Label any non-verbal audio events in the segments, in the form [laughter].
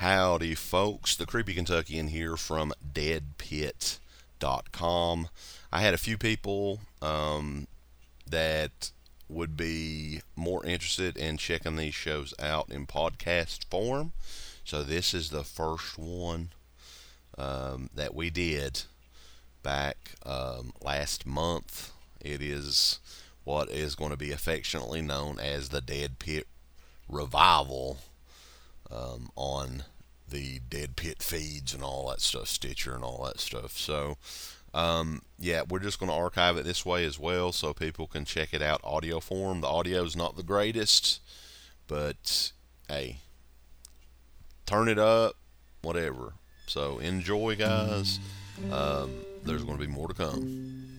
Howdy, folks. The Creepy Kentuckian here from deadpit.com. I had a few people um, that would be more interested in checking these shows out in podcast form. So, this is the first one um, that we did back um, last month. It is what is going to be affectionately known as the Dead Pit Revival um, on the Dead Pit feeds and all that stuff, Stitcher and all that stuff. So, um, yeah, we're just going to archive it this way as well so people can check it out audio form. The audio is not the greatest, but hey, turn it up, whatever. So enjoy, guys. Um, there's going to be more to come.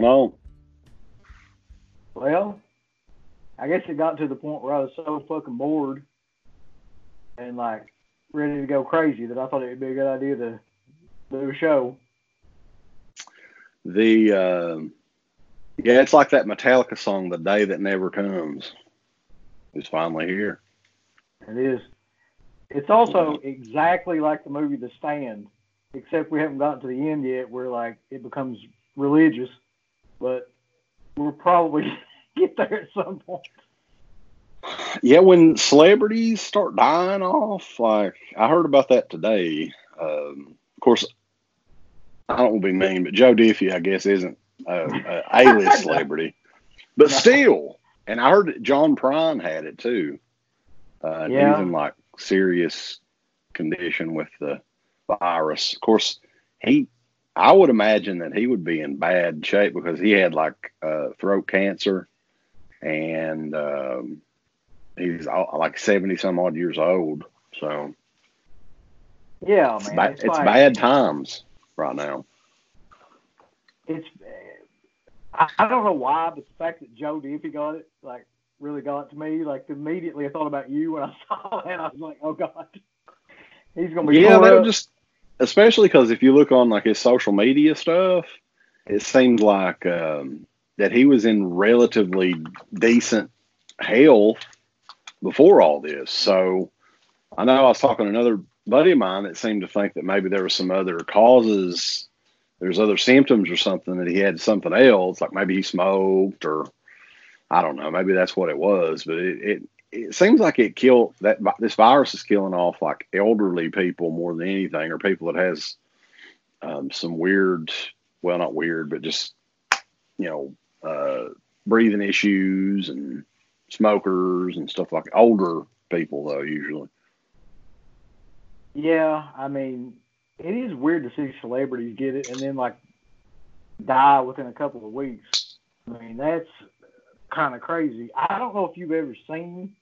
Going on? well, I guess it got to the point where I was so fucking bored and like ready to go crazy that I thought it'd be a good idea to do a show. The um yeah, it's like that Metallica song, "The Day That Never Comes," is finally here. It is. It's also exactly like the movie The Stand, except we haven't gotten to the end yet where like it becomes religious, but we'll probably [laughs] get there at some point. Yeah, when celebrities start dying off, like I heard about that today. Um, of course, I don't want to be mean, but Joe Diffie, I guess, isn't a, a A-list [laughs] celebrity, but No. still. And I heard that John Prine had it too. Uh, Yeah. He's in like serious condition with the virus. Of course, he. I would imagine that he would be in bad shape because he had like uh, throat cancer, and um, he's all- like seventy some odd years old. So Yeah, it's, man. ba- it's it's like- bad times right now. it's I, don't know why, but the fact that Joe Diffie got it, like, really got to me. Like, immediately I thought about you when I [laughs] saw that. I was like, oh god, he's gonna be Yeah, tore that up. just especially because if you look on like his social media stuff, it seems like um, that he was in relatively decent health before all this. So I know I was talking to another buddy of mine that seemed to think that maybe there was some other causes. There's other symptoms or something that he had something else, like maybe he smoked or I don't know. Maybe that's what it was, but it, it it seems like it killed that this virus is killing off like elderly people more than anything, or people that has um, some weird, well, not weird, but just you know, uh, breathing issues and smokers and stuff like older people though usually. Yeah, I mean, it is weird to see celebrities get it and then like die within a couple of weeks. I mean, that's kind of crazy. I don't know if you've ever seen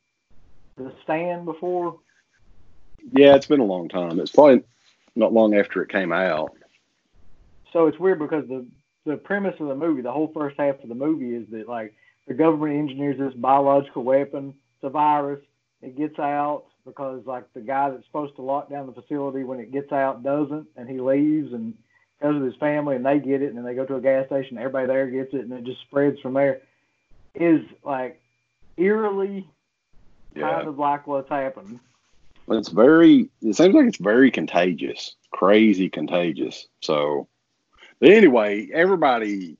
The Stand before. Yeah, it's been a long time. It's probably not long after it came out. So it's weird because the the premise of the movie, the whole first half of the movie, is that like the government engineers this biological weapon, it's a virus. It gets out because like the guy that's supposed to lock down the facility when it gets out doesn't, and he leaves and goes with his family, and they get it, and then they go to a gas station. Everybody there gets it, and it just spreads from there. Is like eerily Yeah. kind of like what's happened. It's very. It seems like it's very contagious, crazy contagious. So, but anyway, everybody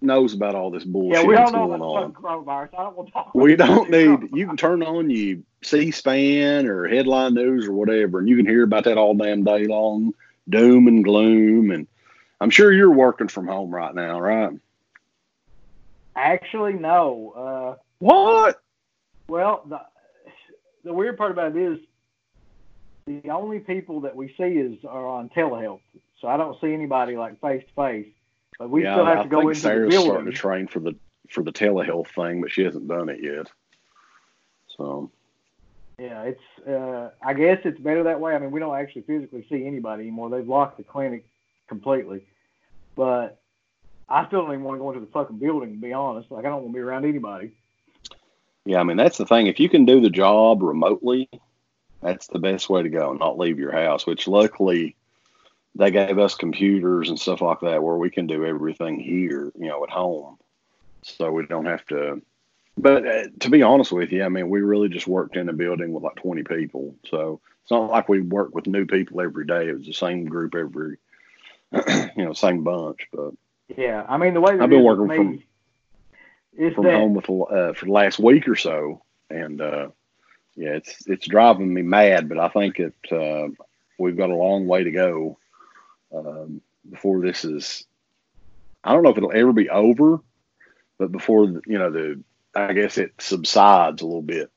knows about all this bullshit Yeah, we all that's know going about on. coronavirus. I don't want to talk. We don't need. You can turn on you C-SPAN or headline news or whatever, and you can hear about that all damn day long, doom and gloom. And I'm sure you're working from home right now, right? Actually, no. Uh, What? Well, the the weird part about it is the only people that we see is are on telehealth. So I don't see anybody like face to face. But we yeah, still have I to go think into Sarah's the starting to train for the for the telehealth thing, but she hasn't done it yet. So Yeah, it's. Uh, I guess it's better that way. I mean, we don't actually physically see anybody anymore. They've locked the clinic completely. But I still don't even want to go into the fucking building. To be honest, like I don't want to be around anybody. Yeah, I mean that's the thing. If you can do the job remotely, that's the best way to go. And not leave your house. Which luckily they gave us computers and stuff like that where we can do everything here, you know, at home. So we don't have to. But uh, to be honest with you, I mean, we really just worked in a building with like 20 people. So it's not like we work with new people every day. It was the same group every, [clears throat] you know, same bunch. But Yeah, I mean the way I've been working with from- from that home with uh, for the last week or so, and uh, yeah, it's it's driving me mad. But I think it uh, we've got a long way to go um, before this is. I don't know if it'll ever be over, but before you know the, I guess it subsides a little bit.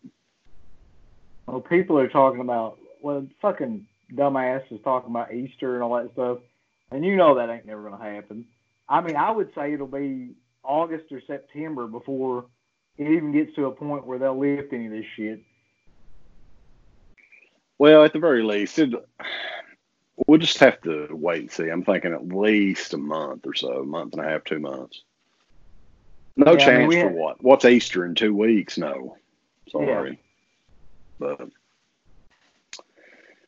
well, people are talking about well, fucking dumbass is talking about Easter and all that stuff, and you know that ain't never gonna happen. I mean, I would say it'll be August or September before it even gets to a point where they'll lift any of this shit. Well, at the very least, it, we'll just have to wait and see. I'm thinking at least a month or so, a month and a half, two months. No Yeah, I mean, chance for had- what? What's Easter in two weeks? No, sorry. But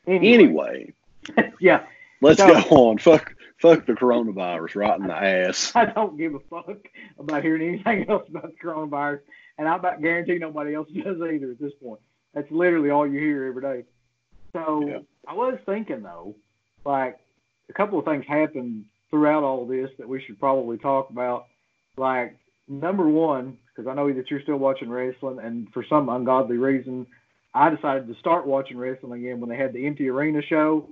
anyway, [laughs] yeah, let's So- go on. Fuck, fuck the coronavirus right in the ass. [laughs] I don't give a fuck about hearing anything [laughs] else about the coronavirus, and I about guarantee nobody else [laughs] does either at this point. That's literally all you hear every day. So Yeah. I was thinking though, like a couple of things happened throughout all this that we should probably talk about. Like number one, because I know that you're still watching wrestling, and for some ungodly reason, I decided to start watching wrestling again when they had the empty arena show.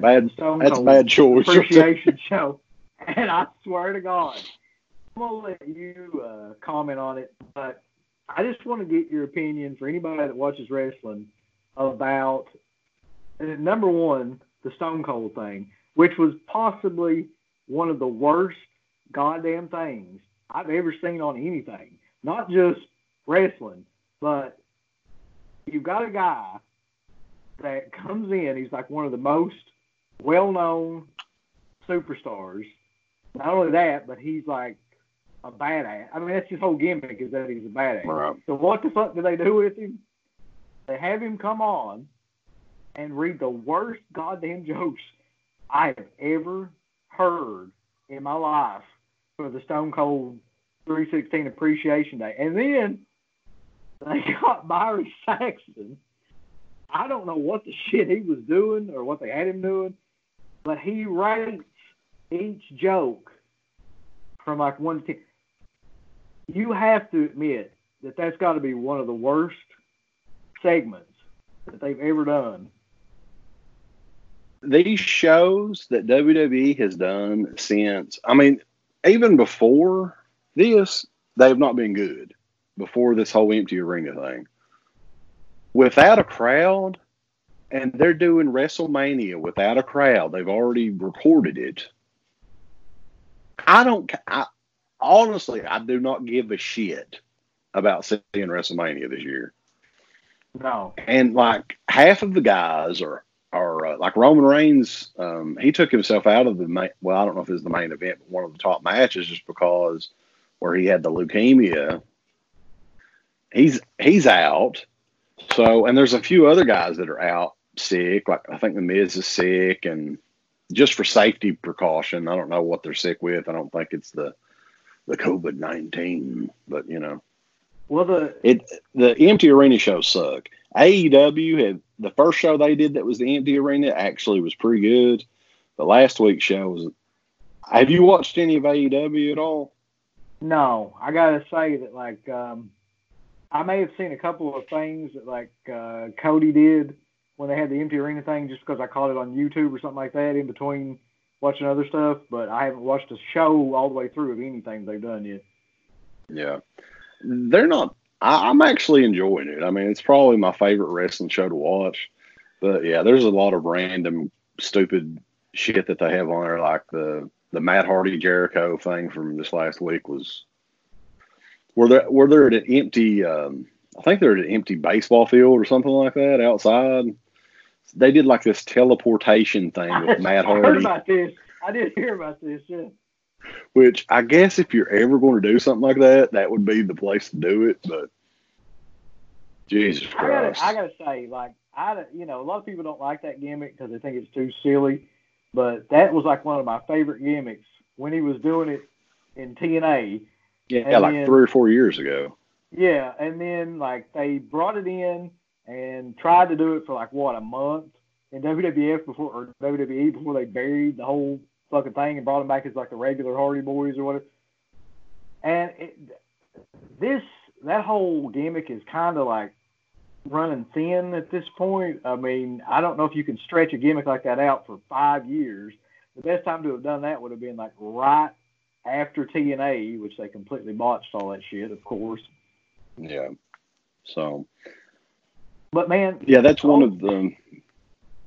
Bad- Stone That's a Cold bad choice. [laughs] appreciation show. And I swear to God, I'm gonna let you uh, comment on it, but I just want to get your opinion for anybody that watches wrestling about uh, number one, the Stone Cold thing, which was possibly one of the worst goddamn things I've ever seen on anything. Not just wrestling, but you've got a guy that comes in, he's like one of the most well known superstars. Not only that, but he's like a badass. I mean, that's his whole gimmick is that he's a badass. Right. So what the fuck do they do with him? They have him come on and read the worst goddamn [laughs] jokes I have ever heard in my life for the Stone Cold 316 Appreciation Day. And then they [laughs] got Byron Saxton. I don't know what the [laughs] shit he was doing or what they had him doing, but he rates each joke from like one to ten. You have to admit that that's got to be one of the worst segments that they've ever done. these shows that WWE has done since, I mean, even before this, they have not been good. Before this whole empty arena thing, without a crowd, and they're doing WrestleMania without a crowd. They've already reported it. I don't. I, honestly, I do not give a shit about seeing WrestleMania this year No. and like half of the guys are are uh, like Roman Reigns. Um, he took himself out of the main. Well, I don't know if it was the main event, but one of the top matches, just because where he had the leukemia. He's he's out. So, and there's a few other guys that are out sick. Like I think the Miz is sick, and just for safety precaution, I don't know what they're sick with. I don't think it's the the COVID nineteen, but you know. Well, the It the empty arena shows suck. AEW had the first show they did that was the empty arena actually was pretty good. The last week's show was. Have you watched any of AEW at all? no, I gotta say that like um, I may have seen a couple of things that like uh, Cody did when they had the empty arena thing, just because I caught it on YouTube or something like that in between watching other stuff. But I haven't watched a show all the way through of anything they've done yet. Yeah, they're not I, I'm actually enjoying it. I mean, it's probably my favorite wrestling show to watch. But yeah, there's a lot of random stupid shit that they have on there, like the the Matt Hardy Jericho thing from this last week was. Were there were there at an empty? Um, I think they're at an empty baseball field or something like that outside. They did like this teleportation thing with Matt I heard Hardy. about this. I did hear about this. Yeah. Which I guess if you're ever going to do something like that, that would be the place to do it. But Jesus I gotta, Christ, I gotta say, like, I, you know, a lot of people don't like that gimmick because they think it's too silly. But that was like one of my favorite gimmicks when he was doing it in TNA. yeah, and like then- three or four years ago. Yeah, and then like they brought it in and tried to do it for like what a month in WWF before or WWE before they buried the whole fucking thing and brought him back as like the regular Hardy Boys or whatever. And it, this that whole gimmick is kind of like running thin at this point. I mean, I don't know if you can stretch a gimmick like that out for five years. The best time to have done that would have been like right after TNA, which they completely botched all that shit, of course. Yeah. So But man, yeah, that's one of them.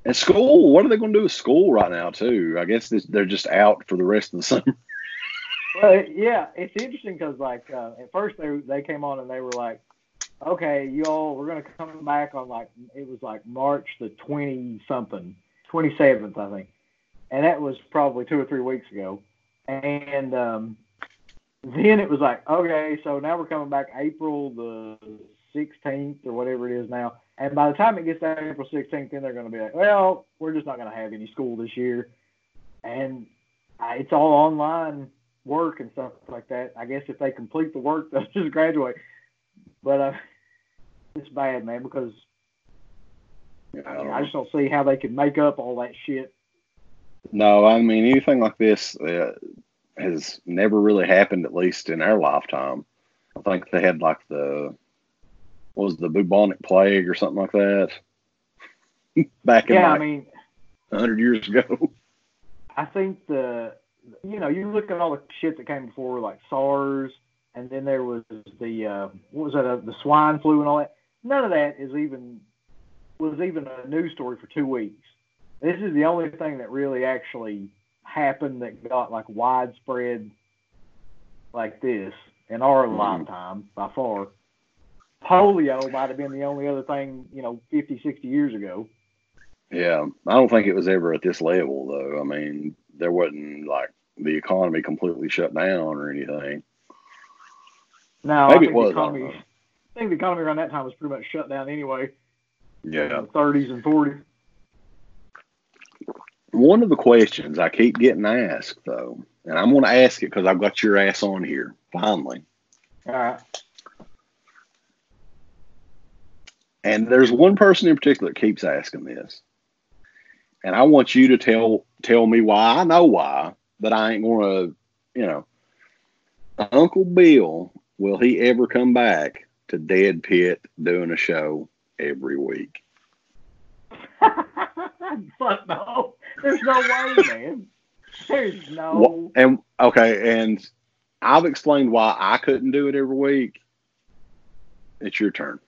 And school, what are they going to do with school right now too? I guess this, they're just out for the rest of the summer. [laughs] well, yeah, it's interesting because like uh, at first they they came on and they were like, okay, y'all, we're gonna come back on like it was like March the twenty something, twenty seventh, I think, and that was probably two or three weeks ago, and um, then it was like, okay, so now we're coming back April the sixteenth or whatever it is now. And by the time it gets to April 16th, then they're going to be like, well, we're just not going to have any school this year. And uh, it's all online work and stuff like that. I guess if they complete the work, [laughs] they'll just graduate. But uh, it's bad, man, because I, I just don't see how they can make up all that shit. No, I mean anything like this uh, has never really happened, at least in our lifetime. I think they had like the was the bubonic plague or something like that [laughs] back in Yeah, I like mean, hundred years ago. I think the you know you look at all the shit that came before like SARS and then there was the uh, what was that uh, the swine flu and all that. None of that is even was even a news story for two weeks. This is the only thing that really actually happened that got like widespread like this in our Mhm. lifetime by far. Polio might have been the only other thing, you know, 50, 60 years ago. Yeah, I don't think it was ever at this level though. I mean, there wasn't like the economy completely shut down or anything. No, Maybe I it was. I economy, know. I think the economy around that time was pretty much shut down anyway. Yeah. 30s and 40s. One of the questions I keep getting asked though, and I'm going to ask it because I've got your ass on here finally. All right. And there's one person in particular that keeps asking this. And I want you to tell tell me why. I know why, but I ain't gonna, you know. Uncle Bill, will he ever come back to Dead Pit doing a show every week? [laughs] Fuck no. There's no way, man. There's no. And okay, and I've explained why I couldn't do it every week. It's your turn.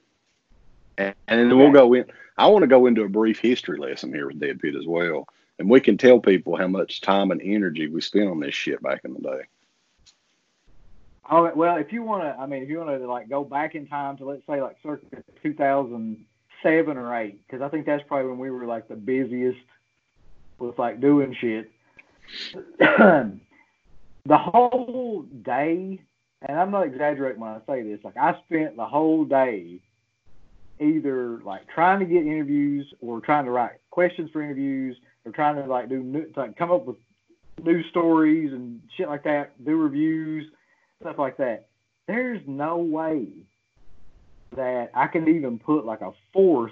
And, and then we'll go in. I want to go into a brief history lesson here with Dead Pit as well. And we can tell people how much time and energy we spent on this shit back in the day. Oh, well, if you want to, I mean, if you want to like go back in time to let's say like circa 2007 or eight, because I think that's probably when we were like the busiest with like doing shit. [clears throat] the whole day, and I'm not exaggerating when I say this, like I spent the whole day either like trying to get interviews or trying to write questions for interviews or trying to like do new, like come up with news stories and shit like that, do reviews, stuff like that. There's no way that I can even put like a fourth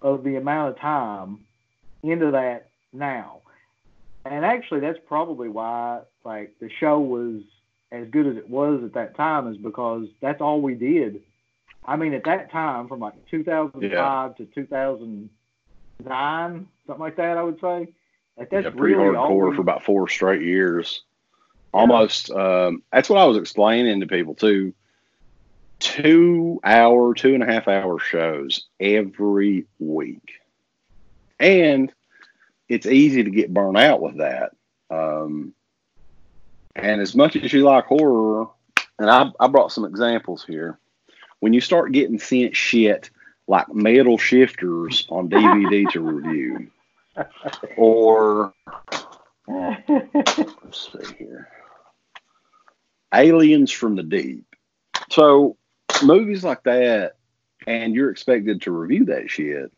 of the amount of time into that now. And actually, that's probably why like the show was as good as it was at that time is because that's all we did. I mean, at that time, from like 2005 to 2009, something like that, I would say. Like that's yeah, pretty really all hardcore we- for about four straight years. Almost. Um, that's what I was explaining to people too. two hour, two and a half hour shows every week. And it's easy to get burnt out with that. Um, and as much as you like horror, and I, I brought some examples here, when you start getting sent shit like metal shifters on DVD [laughs] to review, or [laughs] let's see here, Aliens from the Deep. So movies like that, and you're expected to review that shit.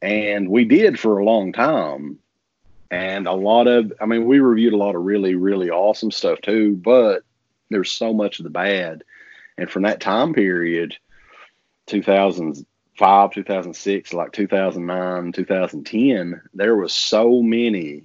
And we did for a long time. And a lot of, I mean, we reviewed a lot of really, really awesome stuff too, but there's so much of the bad. And from that time period, 2005, 2006, like 2009, 2010, there was so many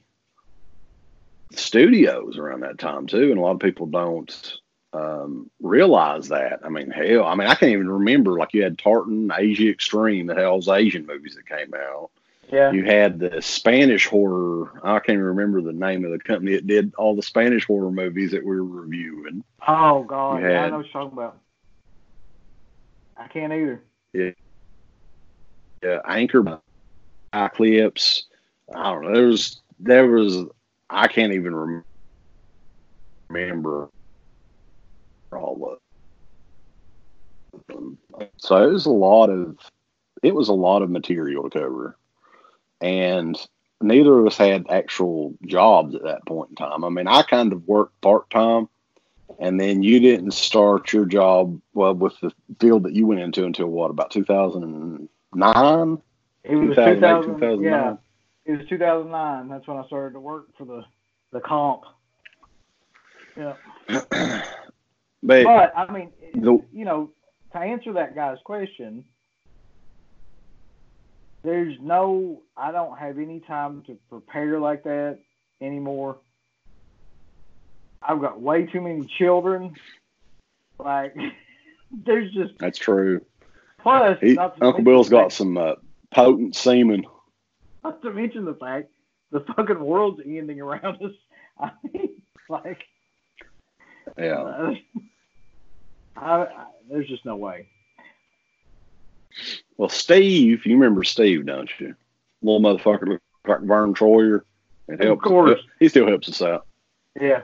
studios around that time too. And a lot of people don't um, realize that. I mean, hell, I mean, I can't even remember. Like you had Tartan, Asia Extreme, that had all those Asian movies that came out. Yeah. You had the Spanish horror. I can't even remember the name of the company that did all the Spanish horror movies that we were reviewing. Oh God, yeah, I know what you're talking about. I can't either. Yeah, Yeah. Anchor, Eclipse. I don't know. There was there was I can't even rem- remember all of them. So it was a lot of it was a lot of material to cover, and neither of us had actual jobs at that point in time. I mean, I kind of worked part time, and then you didn't start your job well with the field that you went into until what about two thousand nine? It was 2000, 2009. Yeah, it was 2009. That's when I started to work for the the comp. Yeah, [clears throat] But but I mean, The- you know, to answer that guy's question, there's no. I don't have any time to prepare like that anymore. I've got way too many children. Like, [laughs] there's just that's true. plus He, Uncle Bill's got fact- some uh, potent semen. Not to mention the fact the fucking world's ending around us. [laughs] I mean, like, Yeah. uh, I, I, there's just no way. Well, Steve, you remember Steve, don't you? Little motherfucker looked like Vern Troyer. It Of helps. course. He still helps us out. Yeah.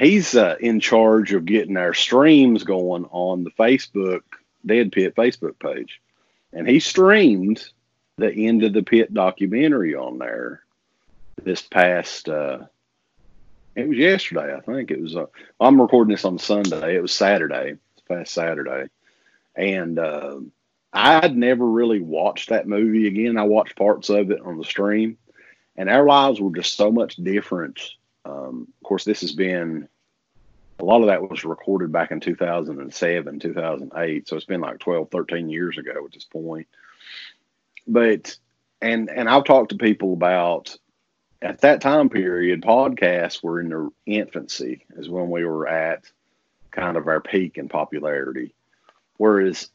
He's uh, in charge of getting our streams going on the Facebook Dead Pit Facebook page, and he streamed the end of the pit documentary on there this past. Uh, it was yesterday, I think. It was. Uh, I'm recording this on Sunday. It was Saturday. It's past Saturday, and uh, I'd never really watched that movie again. I watched parts of it on the stream, and our lives were just so much different. Um, of course, this has been a lot of that was recorded back in 2007, 2008. So it's been like 12, 13 years ago at this point. But, and, and I've talked to people about at that time period, podcasts were in their infancy, is when we were at kind of our peak in popularity. Whereas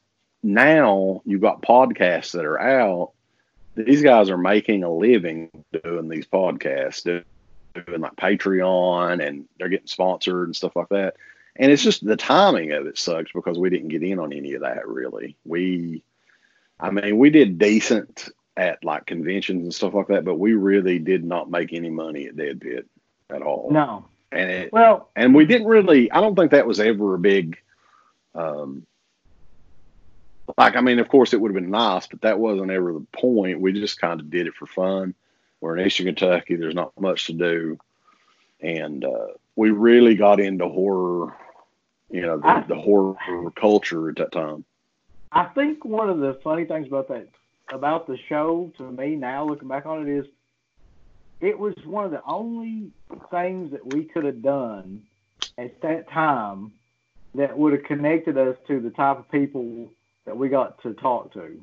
now you've got podcasts that are out. These guys are making a living doing these podcasts, doing like Patreon, and they're getting sponsored and stuff like that. And it's just the timing of it sucks because we didn't get in on any of that really. We, I mean, we did decent at like conventions and stuff like that, but we really did not make any money at Dead Pit at all. No. And it, Well, and we didn't really i don't think that was ever a big um like i mean of course it would have been nice but that wasn't ever the point we just kind of did it for fun we're in eastern kentucky. There's not much to do. And uh we really got into horror you know the, I- the horror culture at that time. I think one of the funny things about that about the show to me now looking back on it is it was one of the only things that we could have done at that time that would have connected us to the type of people that we got to talk to.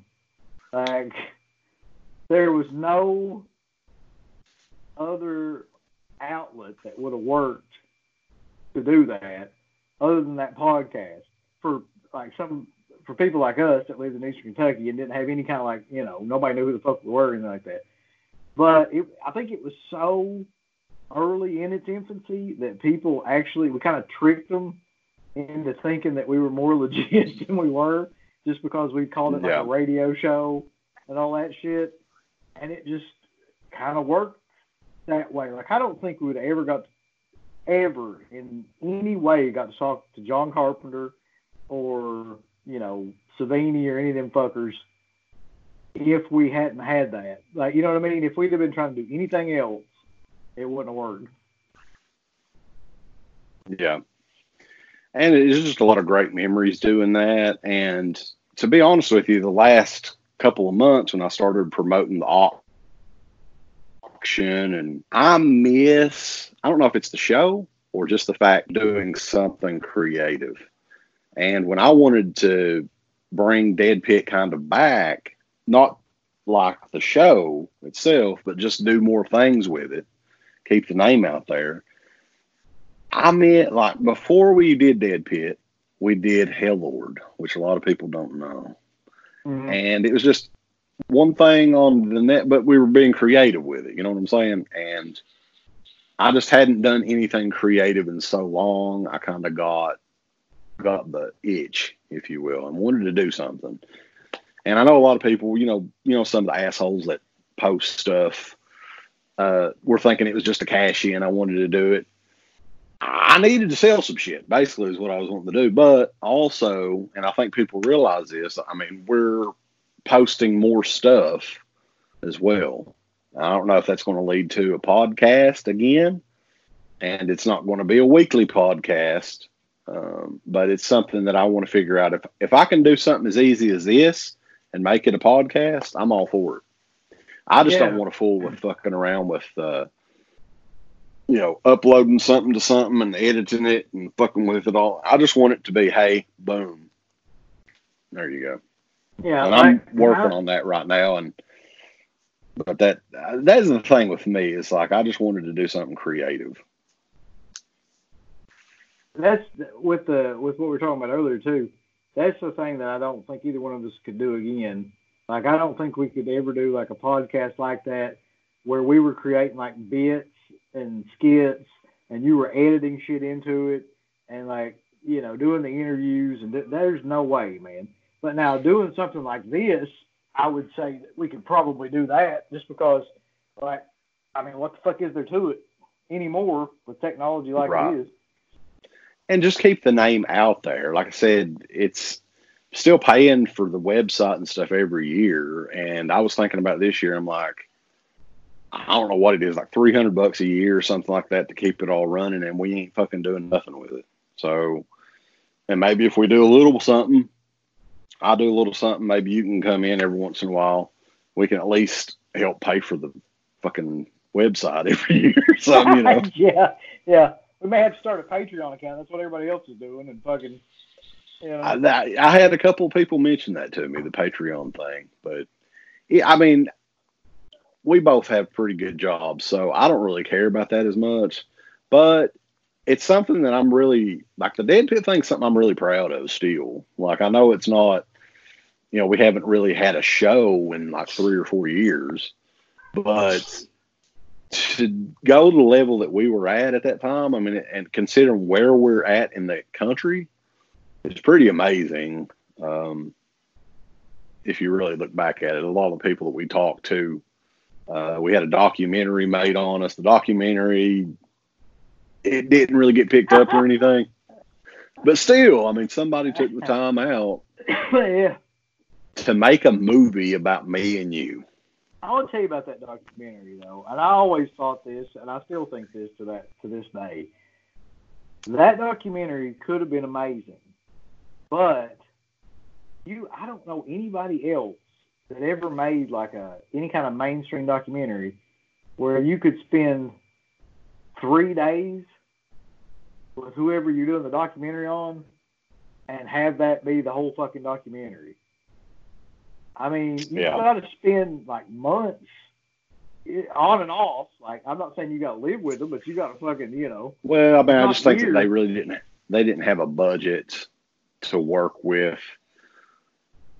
Like there was no other outlet that would have worked to do that other than that podcast for like some for people like us that lived in Eastern Kentucky and didn't have any kind of like, you know, nobody knew who the fuck we were or anything like that. But it, I think it was so early in its infancy that people actually, we kind of tricked them into thinking that we were more [laughs] legit than we were just because we called it like a radio show and all that shit. And it just kind of worked that way. Like I don't think we would ever got ever in any way got to talk to John Carpenter or you know Savini or any of them fuckers if we hadn't had that. Like you know what I mean? If we'd have been trying to do anything else, it wouldn't have worked. Yeah. And it's just a lot of great memories doing that. And to be honest with you, the last couple of months when I started promoting the auction, and I miss, I don't know if it's the show or just the fact doing something creative. And when I wanted to bring Dead Pit kind of back, not like the show itself, but just do more things with it, keep the name out there. I meant like before we did Dead Pit, we did Hell Lord, which a lot of people don't know. Mhm. And it was just one thing on the net, but we were being creative with it. You know what I'm saying? And I just hadn't done anything creative in so long. I kind of got got the itch, if you will, and wanted to do something. And I know a lot of people, you know, you know, some of the assholes that post stuff uh, were thinking it was just a cash in. I wanted to do it. I needed to sell some shit, basically, is what I was wanting to do. But also, and I think people realize this, I mean, we're posting more stuff as well. I don't know if that's going to lead to a podcast again, and it's not going to be a weekly podcast, um, but it's something that I want to figure out. If, if I can do something as easy as this and make it a podcast, I'm all for it. I just Yeah. don't want to fool with fucking around with, uh, you know, uploading something to something and editing it and fucking with it all. I just want it to be, hey, boom. There you go. Yeah, and I'm like, working I- on that right now. And but that that's the thing with me is like I just wanted to do something creative. that's with the with what we were talking about earlier too. That's the thing that I don't think either one of us could do again. Like I don't think we could ever do like a podcast like that where we were creating like bits and skits and you were editing shit into it and like you know doing the interviews and th- there's no way, man. But now doing something like this, I would say that we could probably do that just because, like, I mean, what the fuck is there to it anymore with technology like Right. it is? and just keep the name out there. Like I said, it's still paying for the website and stuff every year. And I was thinking about this year. I'm like, I don't know what it is, like 300 bucks a year or something like that to keep it all running. And we ain't fucking doing nothing with it. So, and maybe if we do a little something, I do a little something, maybe you can come in every once in a while. We can at least help pay for the fucking website every [laughs] year. or something, you know. [laughs] yeah, yeah. We may have to start a Patreon account. That's what everybody else is doing, and fucking, you know. I, I had a couple of people mention that to me, the Patreon thing. But yeah, I mean, we both have pretty good jobs, so I don't really care about that as much. But it's something that I'm really like the Dead Pit thing. Something I'm really proud of still. Like I know it's not, you know, we haven't really had a show in like three or four years, but to go to the level that we were at at that time, I mean, and considering where we're at in the country, it's pretty amazing. Um, if you really look back at it, a lot of the people that we talked to, uh, we had a documentary made on us. The documentary, it didn't really get picked up or anything, but still, I mean, somebody took the [laughs] time out yeah. To make a movie about me and you. I want to tell you about that documentary though, and I always thought this, and I still think this to that to this day. That documentary could have been amazing, but you, I don't know anybody else that ever made like a any kind of mainstream documentary where you could spend three days with whoever you're doing the documentary on, and have that be the whole fucking documentary. I mean, you Yeah. got to spend like months on and off. Like, I'm not saying you got to live with them, but you got to fucking, you know. Well, I mean, I just think that they really didn't. They didn't have a budget to work with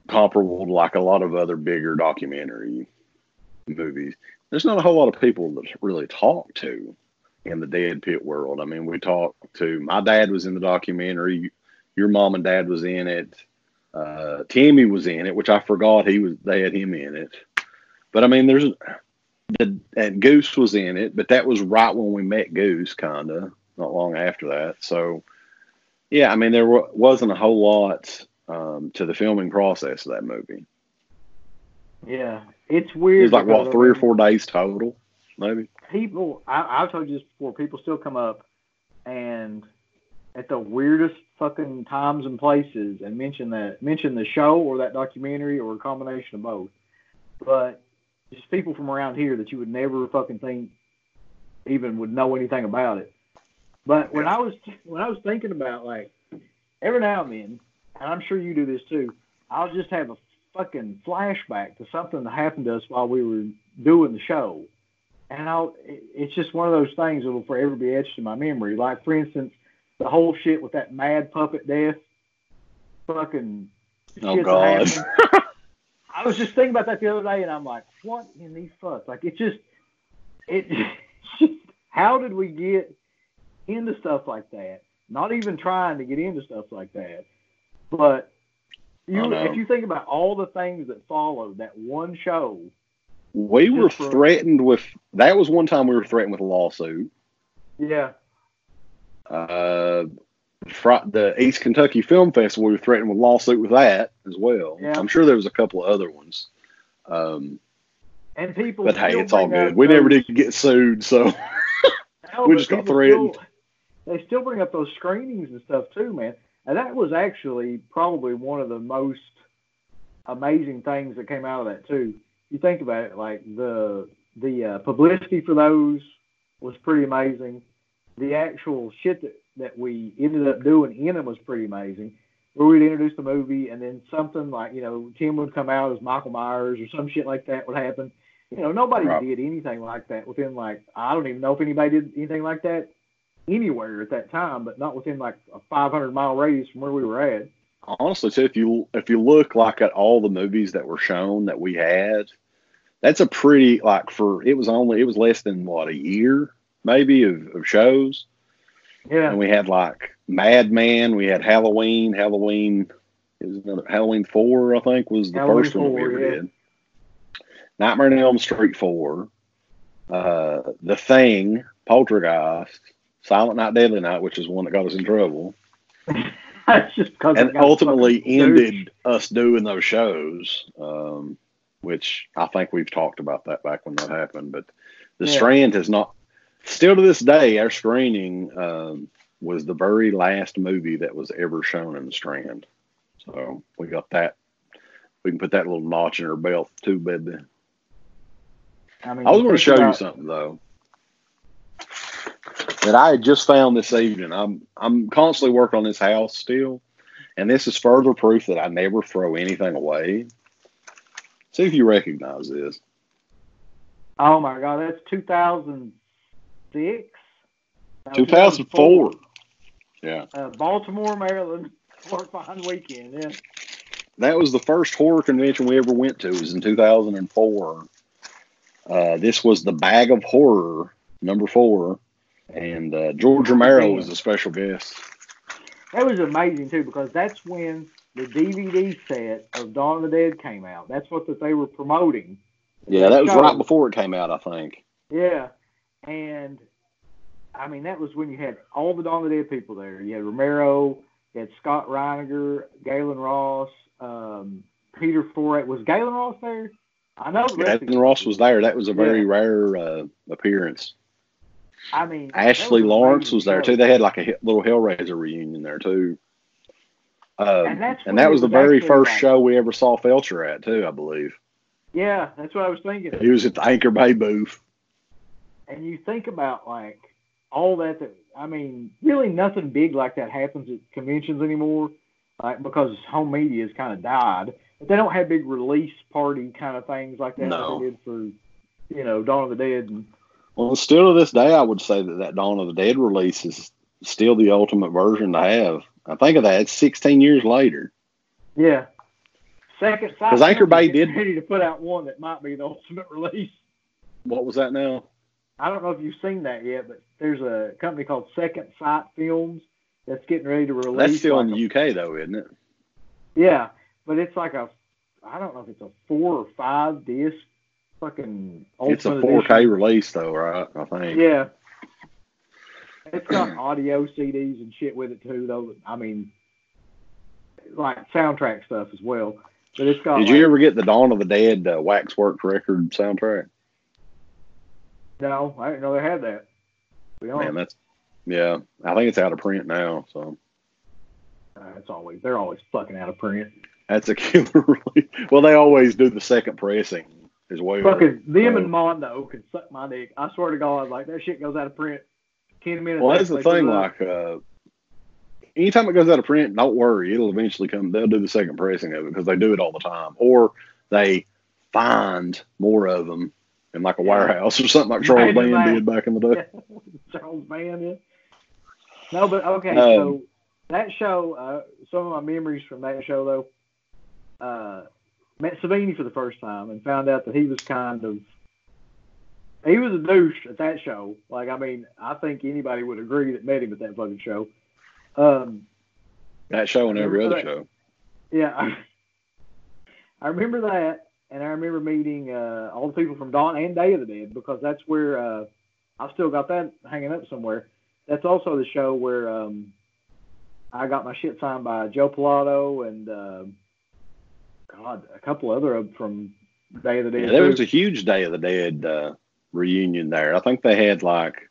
comparable to like a lot of other bigger documentary movies. There's not a whole lot of people that really talk to in the dead pit world. I mean, we talked to my dad was in the documentary. Your mom and dad was in it. Uh, Timmy was in it, which I forgot he was. They had him in it. But I mean, there's the and Goose was in it, but that was right when we met Goose, kinda not long after that. So, yeah, I mean, there wa- wasn't a whole lot um, to the filming process of that movie. Yeah, it's weird. was like what three or four days total, maybe. people I, I've told you this before, people still come up and at the weirdest fucking times and places and mention that mention the show or that documentary or a combination of both. But just people from around here that you would never fucking think even would know anything about it. But when I was when I was thinking about like every now and then, and I'm sure you do this too, I'll just have a fucking flashback to something that happened to us while we were doing the show and I'll, it's just one of those things that will forever be etched in my memory. Like, for instance, the whole shit with that mad puppet death. Fucking. Oh God. [laughs] I was just thinking about that the other day, and I'm like, what in the fuck? Like, it just, it, [laughs] just, how did we get into stuff like that? Not even trying to get into stuff like that, but you, know. if you think about all the things that followed that one show, We were threatened with. That was one time we were threatened with a lawsuit. yeah, Uh, fr- the East Kentucky Film Festival, we were threatened with lawsuit with that as well. Yeah. I'm sure there was a couple of other ones. Um, and people. but hey, it's all good. We never did get sued, so [laughs] No, [laughs] We just got threatened. Still, they still bring up those screenings and stuff too, man. And that was actually probably one of the most amazing things that came out of that too. You think about it, like the the uh, publicity for those was pretty amazing. The actual shit that, that we ended up doing in them was pretty amazing. Where we'd introduce the movie, and then something like you know Tim would come out as Michael Myers or some shit like that would happen. You know, nobody Right. did anything like that within like I don't even know if anybody did anything like that anywhere at that time, but not within like a 500 mile radius from where we were at. honestly, too, if you if you look like at all the movies that were shown that we had, that's a pretty like for it was only it was less than what a year maybe of, of shows, Yeah, and we had like Madman, we had Halloween, Halloween, was another Halloween four I think was the Halloween first one we ever yeah. did. Nightmare on Elm Street four, uh, The Thing, Poltergeist, Silent Night, Deadly Night, which is one that got us in trouble [laughs] just and ultimately ended us doing those shows, um, which I think we've talked about that back when that happened. But the Yeah. Strand has not, still to this day, our screening um, was the very last movie that was ever shown in the Strand. So we got that. We can put that little notch in our belt too, baby. I, mean, I was going to think show you something though that I had just found this evening. I'm I'm constantly working on this house still, and this is further proof that I never throw anything away. See if you recognize this. Oh my god, that's 2006. No, 2004. Yeah, Uh, Baltimore, Maryland, [laughs] Horrorfind weekend. Yeah. that was the first horror convention we ever went to. It was in 2004. Uh, this was the Bag of Horror number four, and uh, George Romero was a special guest. That was amazing too because that's when the DVD set of Dawn of the Dead came out. That's what that they were promoting. Yeah, that was right before it came out, I think. Yeah, and I mean that was when you had all the Dawn of the Dead people there. You had Romero, you had Scott Reiniger, Gaylen Ross, um, Peter Foree. Was Gaylen Ross there? I know. the rest of Gavin the Ross was there. That was a very Yeah. rare uh, appearance. I mean, Ashley was Lawrence was there show. too. They had like a little Hellraiser reunion there too. Um, And and that was the very first like- show we ever saw Felcher at too, I believe. Yeah, that's what I was thinking. He was at the Anchor Bay booth. And you think about like all that that I mean, really nothing big like that happens at conventions anymore, like because home media has kind of died. But they don't have big release party kind of things like that No. like they did for, you know, Dawn of the Dead. And Well, still to this day, I would say that that Dawn of the Dead release is still the ultimate version to have. I think of that. It's 16 years later. yeah, Second Sight. Because Anchor Bay is getting did- ready to put out one that might be the [laughs] ultimate release. What was that now? I don't know if you've seen that yet, but there's a company called Second Sight Films, that's getting ready to release. That's still like in a- the UK though, isn't it? Yeah, but it's like a, I don't know if it's a four or five disc fucking. It's a 4K edition. release though, right? I think. Yeah. [clears throat] It's got audio CDs and shit with it too, though. I mean, like soundtrack stuff as well. But it's got. Did like, you ever get the Dawn of the Dead uh, Waxworks record soundtrack? No, I didn't know they had that. To be Man, that's yeah. I think it's out of print now, so uh, it's always they're always fucking out of print. that's a [laughs] killer release. Well, they always do the second pressing as well. Fucking them and Mondo can suck my dick. I swear to God, like that shit goes out of print. Ten minutes. Well, that's the thing. Like, uh, anytime it goes out of print, don't worry. It'll eventually come. They'll do the second pressing of it because they do it all the time, or they find more of them in like a warehouse or something like Charles Band that. did back in the day. [laughs] Charles Band. Yeah. No, but okay. Um, so that show, uh, some of my memories from that show though, uh, met Savini for the first time and found out that he was kind of he was a douche at that show. Like, I mean, I think anybody would agree that met him at that fucking show. Um, That show and every other Remember show. yeah, I, [laughs] I remember that, and I remember meeting uh, all the people from Dawn and Day of the Dead because that's where uh, I've still got that hanging up somewhere. That's also the show where um, I got my shit signed by Joe Pilato and uh, God, a couple other from Day of the Dead. Yeah, there was a huge Day of the Dead uh, reunion there. I think they had like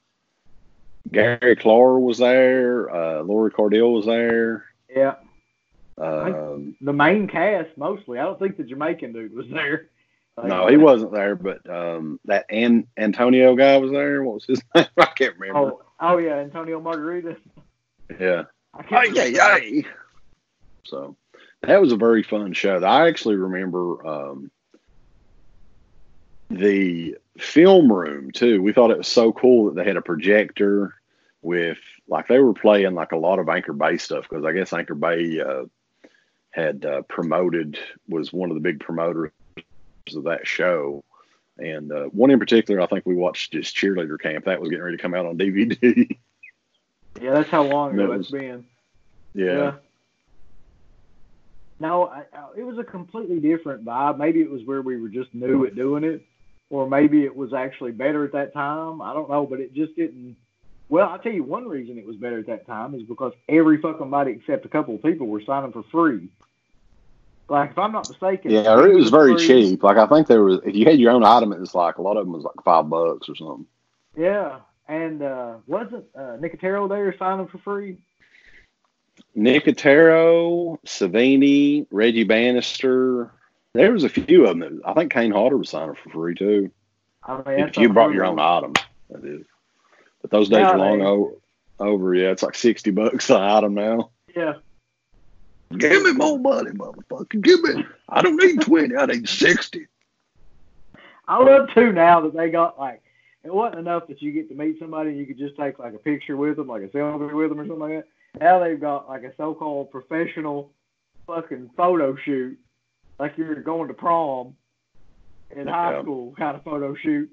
Gary Klar was there, uh, Lori Cardille was there. yeah, Um, the main cast mostly. I don't think the Jamaican dude was there. Like, [laughs] no, he wasn't there, but um, that An- Antonio guy was there. What was his [laughs] name? I can't remember. Oh, oh yeah, Antonio Margarita. Yeah. [laughs] Ay, ay, ay. So that was a very fun show. I actually remember um, the film room too. We thought it was so cool that they had a projector with like they were playing like a lot of Anchor Bay stuff because I guess Anchor Bay uh, had uh, promoted was one of the big promoters of that show. And uh, one in particular, I think we watched just cheerleader camp. That was getting ready to come out on DVD. [laughs] Yeah, that's how long ago That that's been. yeah. No, I, I, it was a completely different vibe. Maybe it was where we were just new at doing it, or maybe it was actually better at that time. I don't know, but it just didn't. Well, I'll tell you one reason it was better at that time is because every fucking body except a couple of people were signing for free. Like, if I'm not mistaken, Yeah, or it was very free. cheap. Like I think there was, if you had your own item, it was like a lot of them was like five bucks or something. Yeah, and uh, wasn't uh, Nicotero there signing for free? Nicotero, Savini, Reggie Bannister. There was a few of them. That, I think Kane Hodder was signing for free too. I mean, If you brought your own item, that is. But those days are long Nowadays- over. Over, yeah, it's like sixty bucks an item now. Yeah, Give me more money, motherfucker. Give me. I don't need twenty. I need sixty. I love too now that they got like it wasn't enough that you get to meet somebody and you could just take like a picture with them, like a selfie with them or something like that. Now they've got like a so-called professional fucking photo shoot, like you're going to prom in high Yeah. school kind of photo shoot.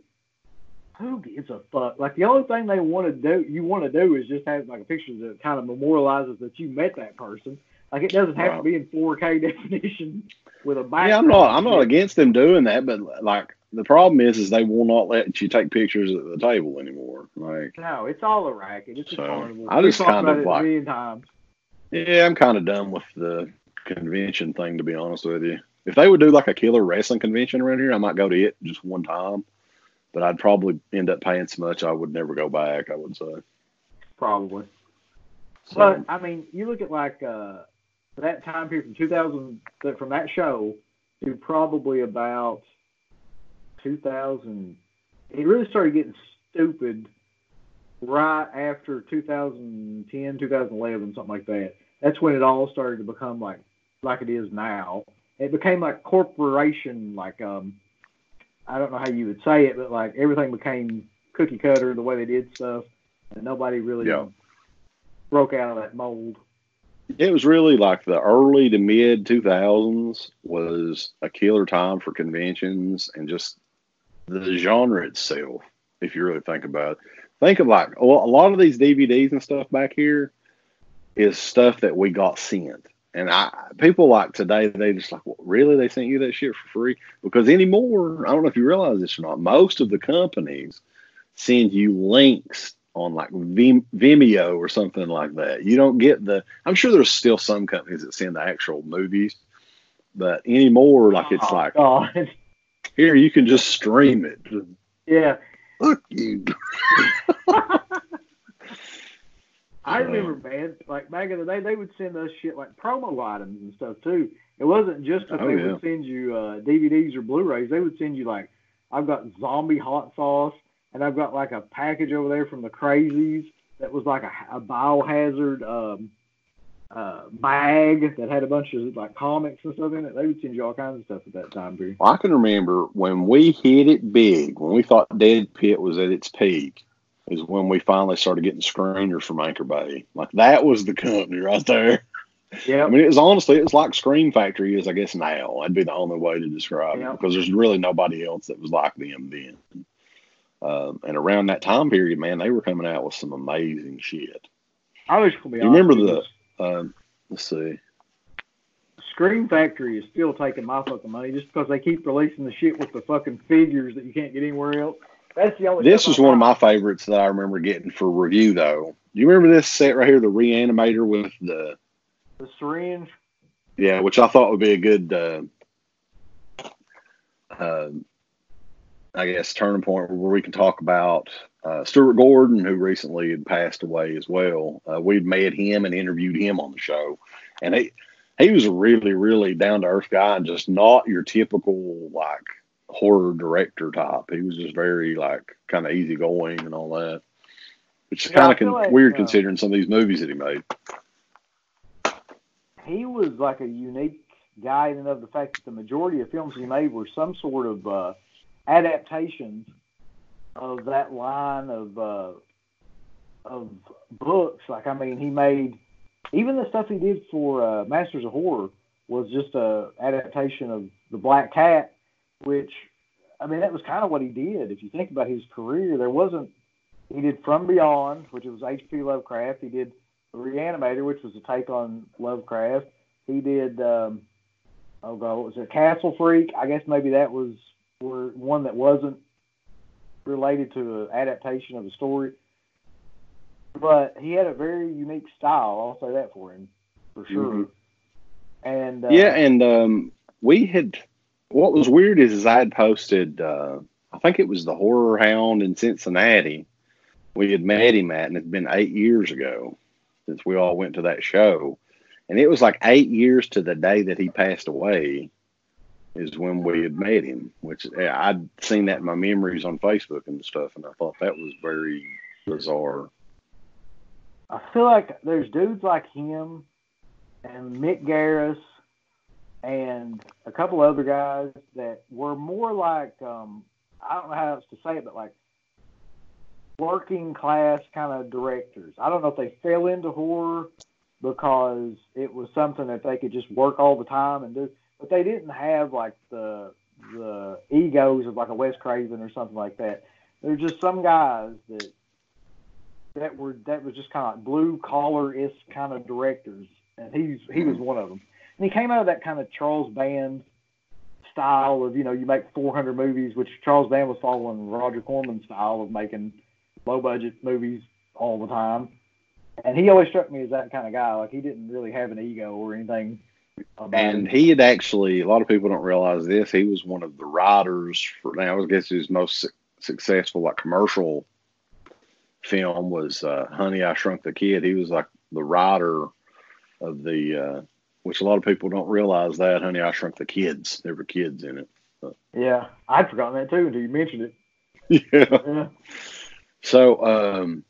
Who gives a fuck? Like the only thing they want to do, you want to do, is just have like a picture that kind of memorializes that you met that person. Like it doesn't have to be in 4K [laughs] definition with a background. Yeah, I'm not. I'm not against them doing that, but like the problem is, is they will not let you take pictures at the table anymore. Like, No, it's all a racket. It's a So, carnival. I just kind of a like- million times. yeah, I'm kind of done with the convention thing, to be honest with you. If they would do like a killer wrestling convention around here, I might go to it just one time, but I'd probably end up paying so much I would never go back. I would say. Probably. So, But I mean, you look at like uh, that time period from 2000, from that show to probably about 2000. It really started getting stupid right after 2010, 2011, something like that. That's when it all started to become like like it is now. It became like corporation, like um, I don't know how you would say it, but like everything became cookie cutter the way they did stuff, and nobody really Yeah. broke out of that mold. it was really like the early to mid 2000s was a killer time for conventions and just the genre itself. If you really think about it, think of like well, a lot of these DVDs and stuff back here. is stuff that we got sent. And I people like today, they just like, well, really? They sent you that shit for free? Because anymore, I don't know if you realize this or not, most of the companies send you links on like Vimeo or something like that. You don't get the. I'm sure there's still some companies that send the actual movies, but anymore, like it's Oh, like God. here you can just stream it. yeah. Fuck you. [laughs] I remember, man, like back in the day, they would send us shit like promo items and stuff too. It wasn't just that Oh, they yeah. would send you uh, DVDs or Blu-rays. They would send you like, I've got zombie hot sauce, and I've got like a package over there from the Crazies that was like a, a biohazard um, uh, bag that had a bunch of like comics and stuff in it. They would send you all kinds of stuff at that time period. I can remember when we hit it big, when we thought Dead Pit was at its peak, is when we finally started getting screeners from Anchor Bay. Like that was the company right there. Yeah. I mean, it was honestly, it was like Scream Factory is, I guess, now. That'd be the only way to describe Yeah. it because there's really nobody else that was like them then. Um, and around that time period, man, they were coming out with some amazing shit. I was gonna be You remember the- Um, let's see. Scream Factory is still taking my fucking money just because they keep releasing the shit with the fucking figures that you can't get anywhere else. That's the only. This is one of my favorites that I remember getting for review, though. Do you remember this set right here, the Reanimator with the the syringe. Yeah, which I thought would be a good, uh, uh, I guess, turning point where we can talk about uh, Stuart Gordon, who recently had passed away as well. Uh, we'd met him and interviewed him on the show, and he he was a really, really down to earth guy and just not your typical like horror director type. He was just very like kind of easygoing and all that, which is Yeah, kind of con- like, weird uh, considering some of these movies that he made. He was like a unique guy in and of the fact that the majority of films he made were some sort of uh, adaptations of that line of uh, of books. Like I mean, he made even the stuff he did for uh, Masters of Horror was just a adaptation of the Black Cat, which I mean that was kind of what he did. If you think about his career, there wasn't. He did From Beyond, which was H.P. Lovecraft. He did The Reanimator, which was a take on Lovecraft. He did. Um, oh god, what was it? Castle Freak. I guess maybe that was were one that wasn't related to an adaptation of a story. But he had a very unique style. I'll say that for him, for sure. Mhm. And uh, yeah, and um, we had what was weird is, is I had posted, uh, I think it was the Horror Hound in Cincinnati. We had met him at, and it's been eight years ago since we all went to that show, and it was like eight years to the day that he passed away is when we had met him. Which I'd seen that in my memories on Facebook and stuff, and I thought that was very bizarre. I feel like there's dudes like him and Mick Garris and a couple other guys that were more like um, I don't know how else to say it, but like working class kind of directors. I don't know if they fell into horror because it was something that they could just work all the time and do, but they didn't have like the the egos of like a Wes Craven or something like that. They're just some guys that that were that was just kind of like blue collar is kind of directors, and he's he was one of them. And he came out of that kind of Charles Band style of you know you make 400 movies, which Charles Band was following Roger Corman's style of making low budget movies all the time. And he always struck me as that kind of guy. Like he didn't really have an ego or anything. And he had actually, a lot of people don't realize this. He was one of the writers for now. I guess his most su- successful like commercial film was uh, Honey, I Shrunk the Kid. He was like the writer of the, uh, which a lot of people don't realize that Honey, I Shrunk the Kids. There were kids in it. yeah, I'd forgotten that too until you mentioned it. Yeah. [laughs] Yeah. So, um,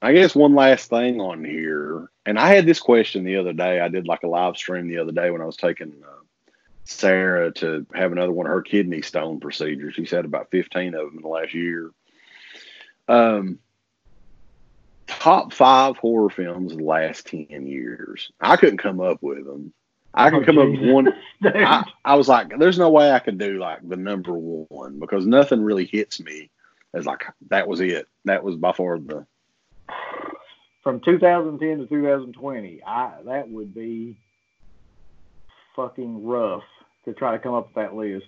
I guess one last thing on here, and I had this question the other day. I did like a live stream the other day when I was taking uh, Sarah to have another one of her kidney stone procedures. She's had about 15 of them in the last year. Um, top five horror films of the last 10 years. I couldn't come up with them. I can Oh, come up with one. [laughs] I, I was like, there's no way I could do like the number one because nothing really hits me as like that was it. That was by far the from 2010 to 2020, I that would be fucking rough to try to come up with that list.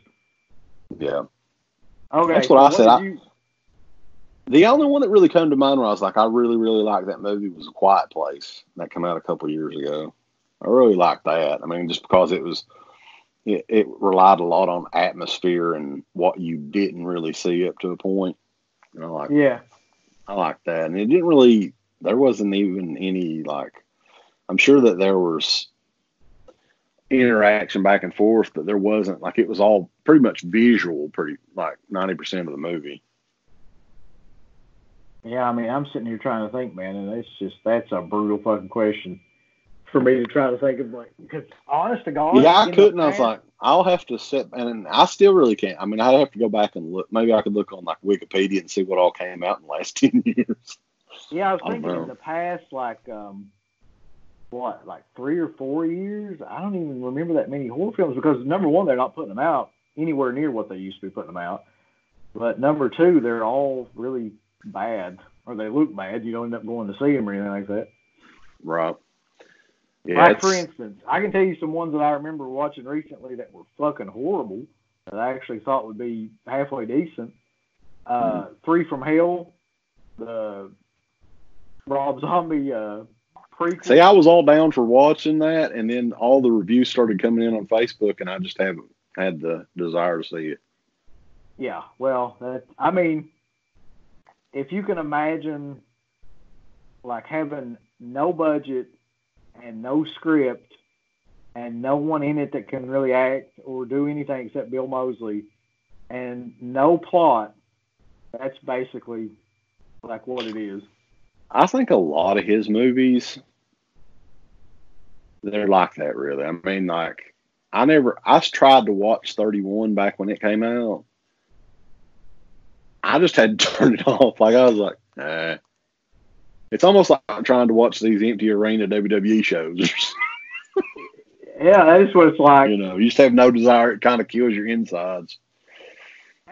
Yeah. Okay, That's what I so said. did I- you- The only one that really came to mind where I was like, I really, really like that movie was A Quiet Place. That came out a couple years ago. I really liked that. I mean, just because it was, it, it relied a lot on atmosphere and what you didn't really see up to a point. And I like, yeah, I like that. And it didn't really, there wasn't even any like, I'm sure that there was interaction back and forth, but there wasn't like, it was all pretty much visual, pretty like 90% of the movie. Yeah. I mean, I'm sitting here trying to think, man, and it's just that's a brutal fucking question for me to try to think of. Like, because honest to God, Yeah, I couldn't. I was past- like, I'll have to sit, and I still really can't. I mean, I'd have to go back and look. Maybe I could look on like Wikipedia and see what all came out in the last [laughs] ten years. Yeah, I was thinking know. in the past, like, um, what, like three or four years? I don't even remember that many horror films because number one, they're not putting them out anywhere near what they used to be putting them out. But number two, they're all really bad, or they look bad. You don't end up going to see them or anything like that. Right. Yeah. like for instance, I can tell you some ones that I remember watching recently that were fucking horrible that I actually thought would be halfway decent. Uh, Three from Hell, the Rob Zombie uh, prequel. see, I was all down for watching that, and then all the reviews started coming in on Facebook, and I just haven't had the desire to see it. Yeah, well, that I mean, if you can imagine, like having no budget and no script and no one in it that can really act or do anything except Bill Moseley, and no plot, that's basically like what it is. I think a lot of his movies, they're like that. Really, I mean, like I never. I tried to watch Thirty One back when it came out. I just had to [laughs] turn it off. Like I was like, nah. It's almost like I'm trying to watch these empty arena WWE shows. [laughs] Yeah, that's what it's like. you know, you just have no desire. It kind of kills your insides.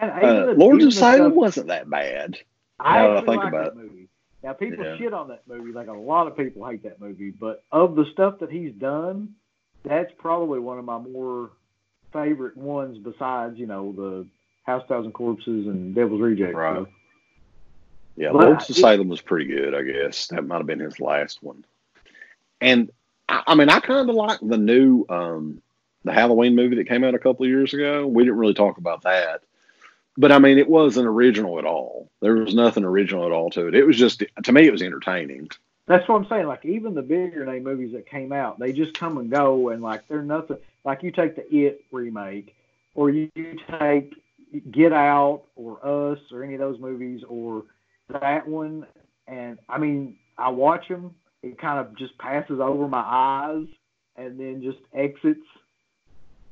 And Uh, Lords of the Salem wasn't that bad. I Now that I think like about that movie. Now people Yeah. shit on that movie, like a lot of people hate that movie. But of the stuff that he's done, that's probably one of my more favorite ones. Besides, you know, the House Thousand Corpses and Devil's Reject. Right. stuff. Yeah, Well, Lords of it- Salem was pretty good, I guess. That might have been his last one. And I, I mean, I kind of like the new, um, the Halloween movie that came out a couple of years ago. We didn't really talk about that, but I mean, it wasn't original at all. There was nothing original at all to it. It was just, to me, it was entertaining. That's what I'm saying. Like even the bigger name movies that came out, they just come and go, and like they're nothing. Like you take the It remake, or you take Get Out, or Us, or any of those movies, or that one, and I mean, I watch them. It kind of just passes over my eyes, and then just exits.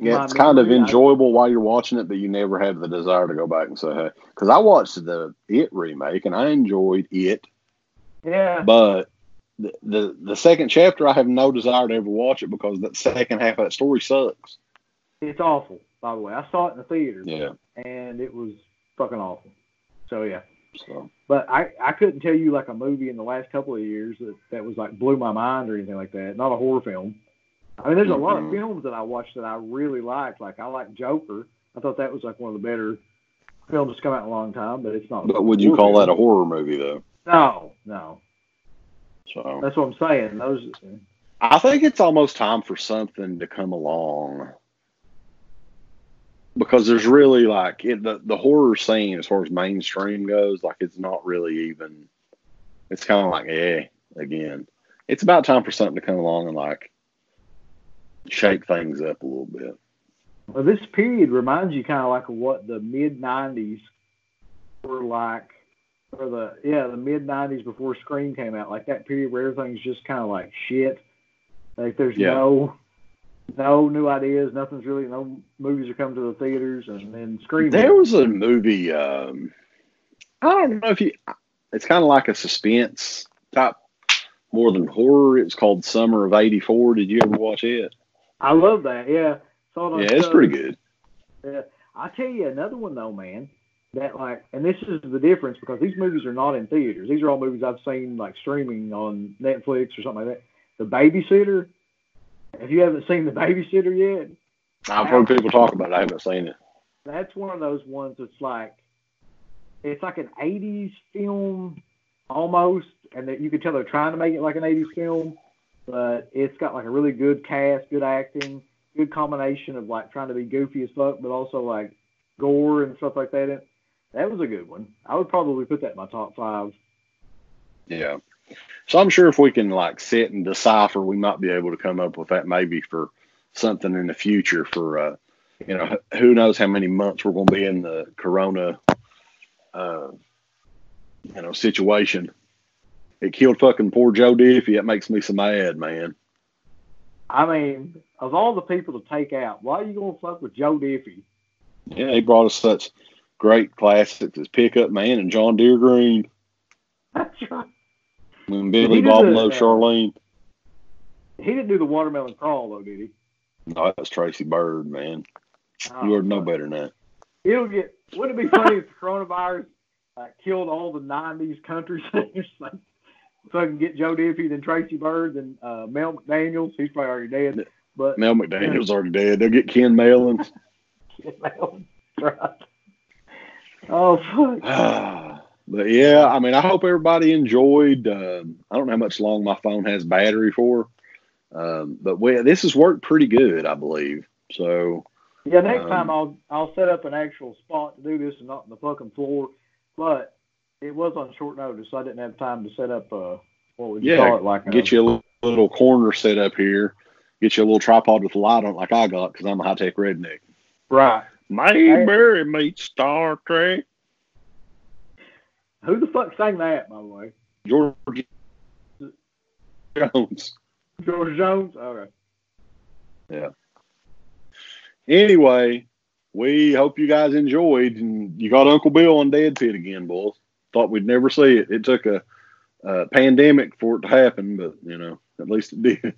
Yeah, it's kind of enjoyable while you're watching it, but you never have the desire to go back and say, hey, because I watched the It remake and I enjoyed it. Yeah, But the, the the second chapter, I have no desire to ever watch it because that second half of that story sucks. it's awful. By the way, I saw it in the theater, Yeah. and it was fucking awful. So yeah. So But I, I couldn't tell you like a movie in the last couple of years that, that was like blew my mind or anything like that. Not a horror film. I mean, there's a lot of Mhm. films that I watched that I really liked. Like I like Joker. I thought that was like one of the better films that's come out in a long time, but it's not. but would you call that a horror movie though? No, no. So That's what I'm saying. Those. I think it's almost time for something to come along. Because there's really like it, the the horror scene as far as mainstream goes, like it's not really even. It's kind of like eh again. It's about time for something to come along and like shake things up a little bit. Well, this period reminds you kind of like what the mid '90s were like, or the yeah the mid '90s before Scream came out. Like that period where everything's just kind of like shit. Like there's Yeah. no no new ideas. Nothing's really no movies are coming to the theaters, and then Scream. There was a movie. Um, I don't know if you. It's kind of like a suspense type, more than horror. It's called Summer of '84. Did you ever watch it? I love that. Yeah, Saw it on Yeah, it's pretty good. Yeah. I'll tell you another one though, man, that like, and this is the difference because these movies are not in theaters. These are all movies I've seen like streaming on Netflix or something like that. The Babysitter. If you haven't seen The Babysitter yet, I've heard people talk about it. I haven't seen it. that's one of those ones that's like it's like an 80s film almost and that you can tell they're trying to make it like an 80s film but it's got like a really good cast good acting good combination of like trying to be goofy as fuck but also like gore and stuff like that that was a good one i would probably put that in my top five Yeah. So I'm sure if we can like sit and decipher, we might be able to come up with that maybe for something in the future for uh you know who knows how many months we're going to be in the corona uh you know situation. It killed fucking poor Joe Diffie. That makes me so mad, man. i mean of all the people to take out why are you going to fuck with joe diffie Yeah, he brought us such great classics as Pickup Man and John Deere Green that's right he Billy Bob uh, Charlene. he didn't do the watermelon crawl though did he No, that's Tracy Byrd, man. Oh, You to know better than that. It'll get. Wouldn't it be funny if the coronavirus like, killed all the '90s country [laughs] singers? like, fucking get Joe Diffie, then Tracy Byrd, then uh, Mel McDaniel's. He's probably already dead. But Mel McDaniel's already dead. They'll get Ken Mellons. [laughs] Mel, right. Oh fuck! [sighs] [sighs] [sighs] but yeah, I mean, I hope everybody enjoyed. Um, I don't know how much long my phone has battery for, um, but we, this has worked pretty good, I believe. So Yeah, next Um, time I'll I'll set up an actual spot to do this and not on the fucking floor. But it was on short notice, so I didn't have time to set up. Uh, what would you Yeah, call it? Like get a, you a little, little corner set up here. Get you a little tripod with a light on it, like I got, because I'm a high tech redneck. right. Mayberry meets Star Trek. Who the fuck sang that, by the way? George Jones. George Jones. Okay. Yeah. Anyway, we hope you guys enjoyed, and you got Uncle Bill on Dead Pit again, boys. Thought we'd never see it. It took a, a pandemic for it to happen, but you know, at least it did.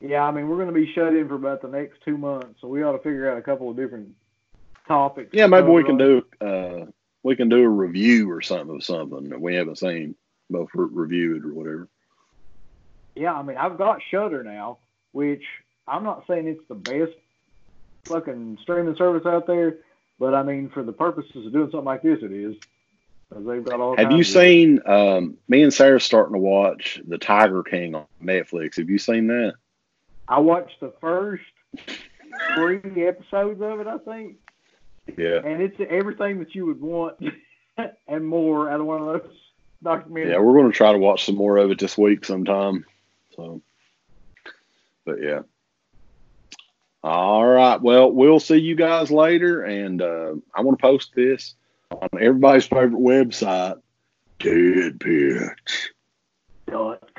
Yeah, I mean, we're going to be shut in for about the next two months, so we ought to figure out a couple of different topics. Yeah, maybe we can on. do uh we can do a review or something of something that we haven't seen, both re- reviewed or whatever. Yeah, I mean, I've got Shudder now, which I'm not saying it's the best fucking streaming service out there, but I mean, for the purposes of doing something like this, it is. they've got all Have you seen? Um, me and Sarah starting to watch The Tiger King on Netflix. Have you seen that? I watched the first three episodes of it, I think, Yeah, and it's everything that you would want [laughs] and more out of one of those documentaries. yeah. We're going to try to watch some more of it this week sometime. So, but yeah. All right. Well, we'll see you guys later, and uh, I want to post this on everybody's favorite website, Dead Pits. Dot